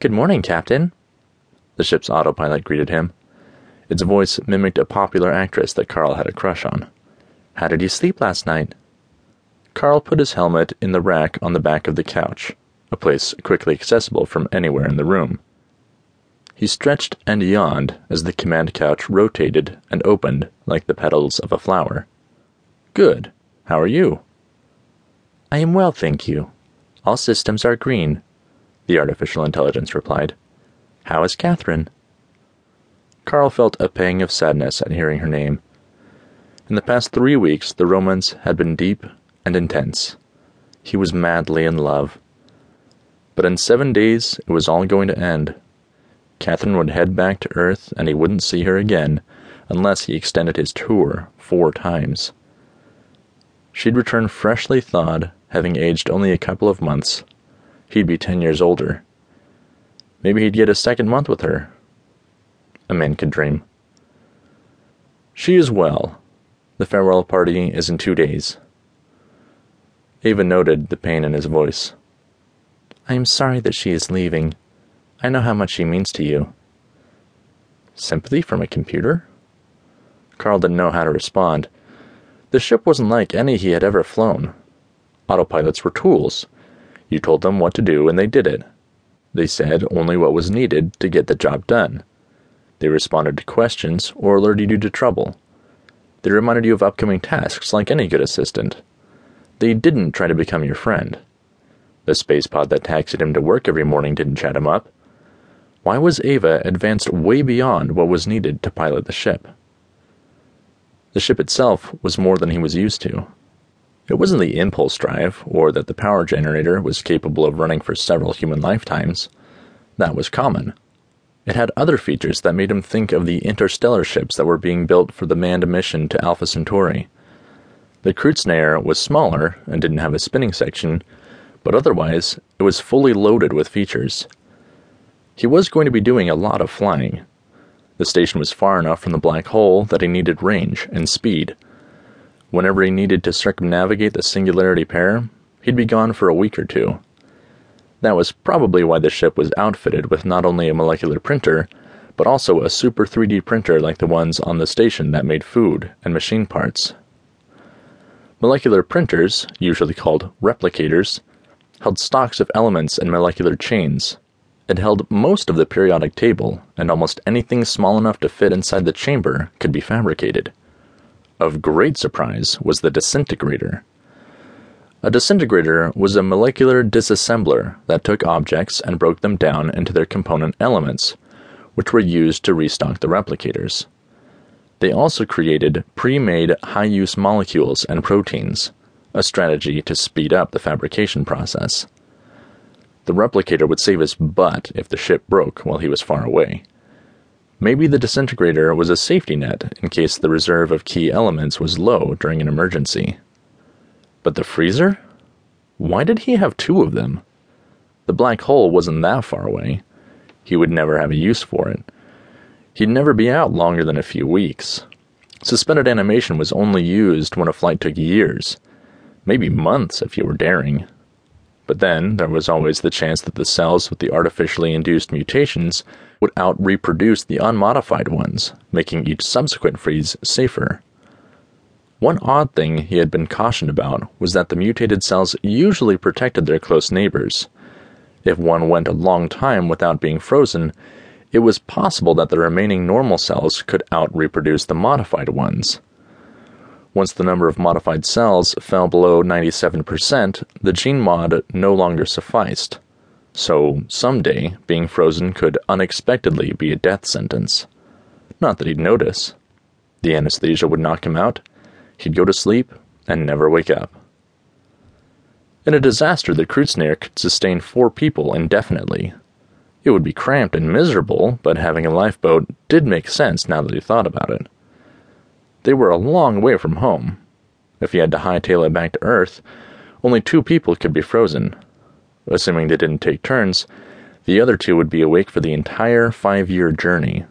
Good morning, Captain. The ship's autopilot greeted him. Its voice mimicked a popular actress that Carl had a crush on. How did you sleep last night? Carl put his helmet in the rack on the back of the couch, a place quickly accessible from anywhere in the room. He stretched and yawned as the command couch rotated and opened like the petals of a flower. Good. How are you? I am well, thank you. All systems are green, the artificial intelligence replied. How is Catherine? Carl felt a pang of sadness at hearing her name. In the past three weeks, the romance had been deep and intense. He was madly in love. But in seven days, it was all going to end. Catherine would head back to Earth, and he wouldn't see her again unless he extended his tour four times. She'd return freshly thawed, having aged only a couple of months. He'd be ten years older. Maybe he'd get a second month with her. A man could dream. She is well. The farewell party is in two days. Ava noted the pain in his voice. I am sorry that she is leaving. I know how much she means to you. Sympathy from a computer? Carl didn't know how to respond. The ship wasn't like any he had ever flown. Autopilots were tools. You told them what to do and they did it. They said only what was needed to get the job done. They responded to questions or alerted you to trouble. They reminded you of upcoming tasks like any good assistant. They didn't try to become your friend. The space pod that taxied him to work every morning didn't chat him up. Why was Ava advanced way beyond what was needed to pilot the ship? The ship itself was more than he was used to. It wasn't the impulse drive, or that the power generator was capable of running for several human lifetimes. That was common. It had other features that made him think of the interstellar ships that were being built for the manned mission to Alpha Centauri. The Kreuznach was smaller and didn't have a spinning section, but otherwise, it was fully loaded with features. He was going to be doing a lot of flying. The station was far enough from the black hole that he needed range and speed Whenever he needed to circumnavigate the Singularity pair, he'd be gone for a week or two. That was probably why the ship was outfitted with not only a molecular printer, but also a super 3D printer like the ones on the station that made food and machine parts. Molecular printers, usually called replicators, held stocks of elements and molecular chains. It held most of the periodic table, and almost anything small enough to fit inside the chamber could be fabricated. Of great surprise was the disintegrator. A disintegrator was a molecular disassembler that took objects and broke them down into their component elements, which were used to restock the replicators. They also created pre made high use molecules and proteins, a strategy to speed up the fabrication process. The replicator would save his butt if the ship broke while he was far away. Maybe the disintegrator was a safety net in case the reserve of key elements was low during an emergency. But the freezer? Why did he have two of them? The black hole wasn't that far away. He would never have a use for it. He'd never be out longer than a few weeks. Suspended animation was only used when a flight took years, maybe months if you were daring. But then there was always the chance that the cells with the artificially induced mutations would out reproduce the unmodified ones, making each subsequent freeze safer. One odd thing he had been cautioned about was that the mutated cells usually protected their close neighbors. If one went a long time without being frozen, it was possible that the remaining normal cells could out reproduce the modified ones. Once the number of modified cells fell below 97%, the gene mod no longer sufficed. So, someday, being frozen could unexpectedly be a death sentence. Not that he'd notice. The anesthesia would knock him out, he'd go to sleep, and never wake up. In a disaster, the Kreuznach could sustain four people indefinitely. It would be cramped and miserable, but having a lifeboat did make sense now that he thought about it. They were a long way from home. If he had to hightail it back to Earth, only two people could be frozen. Assuming they didn't take turns, the other two would be awake for the entire five year journey.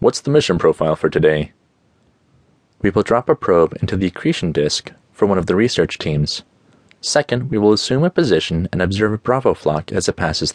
What's the mission profile for today? We will drop a probe into the accretion disk for one of the research teams. Second, we will assume a position and observe a Bravo flock as it passes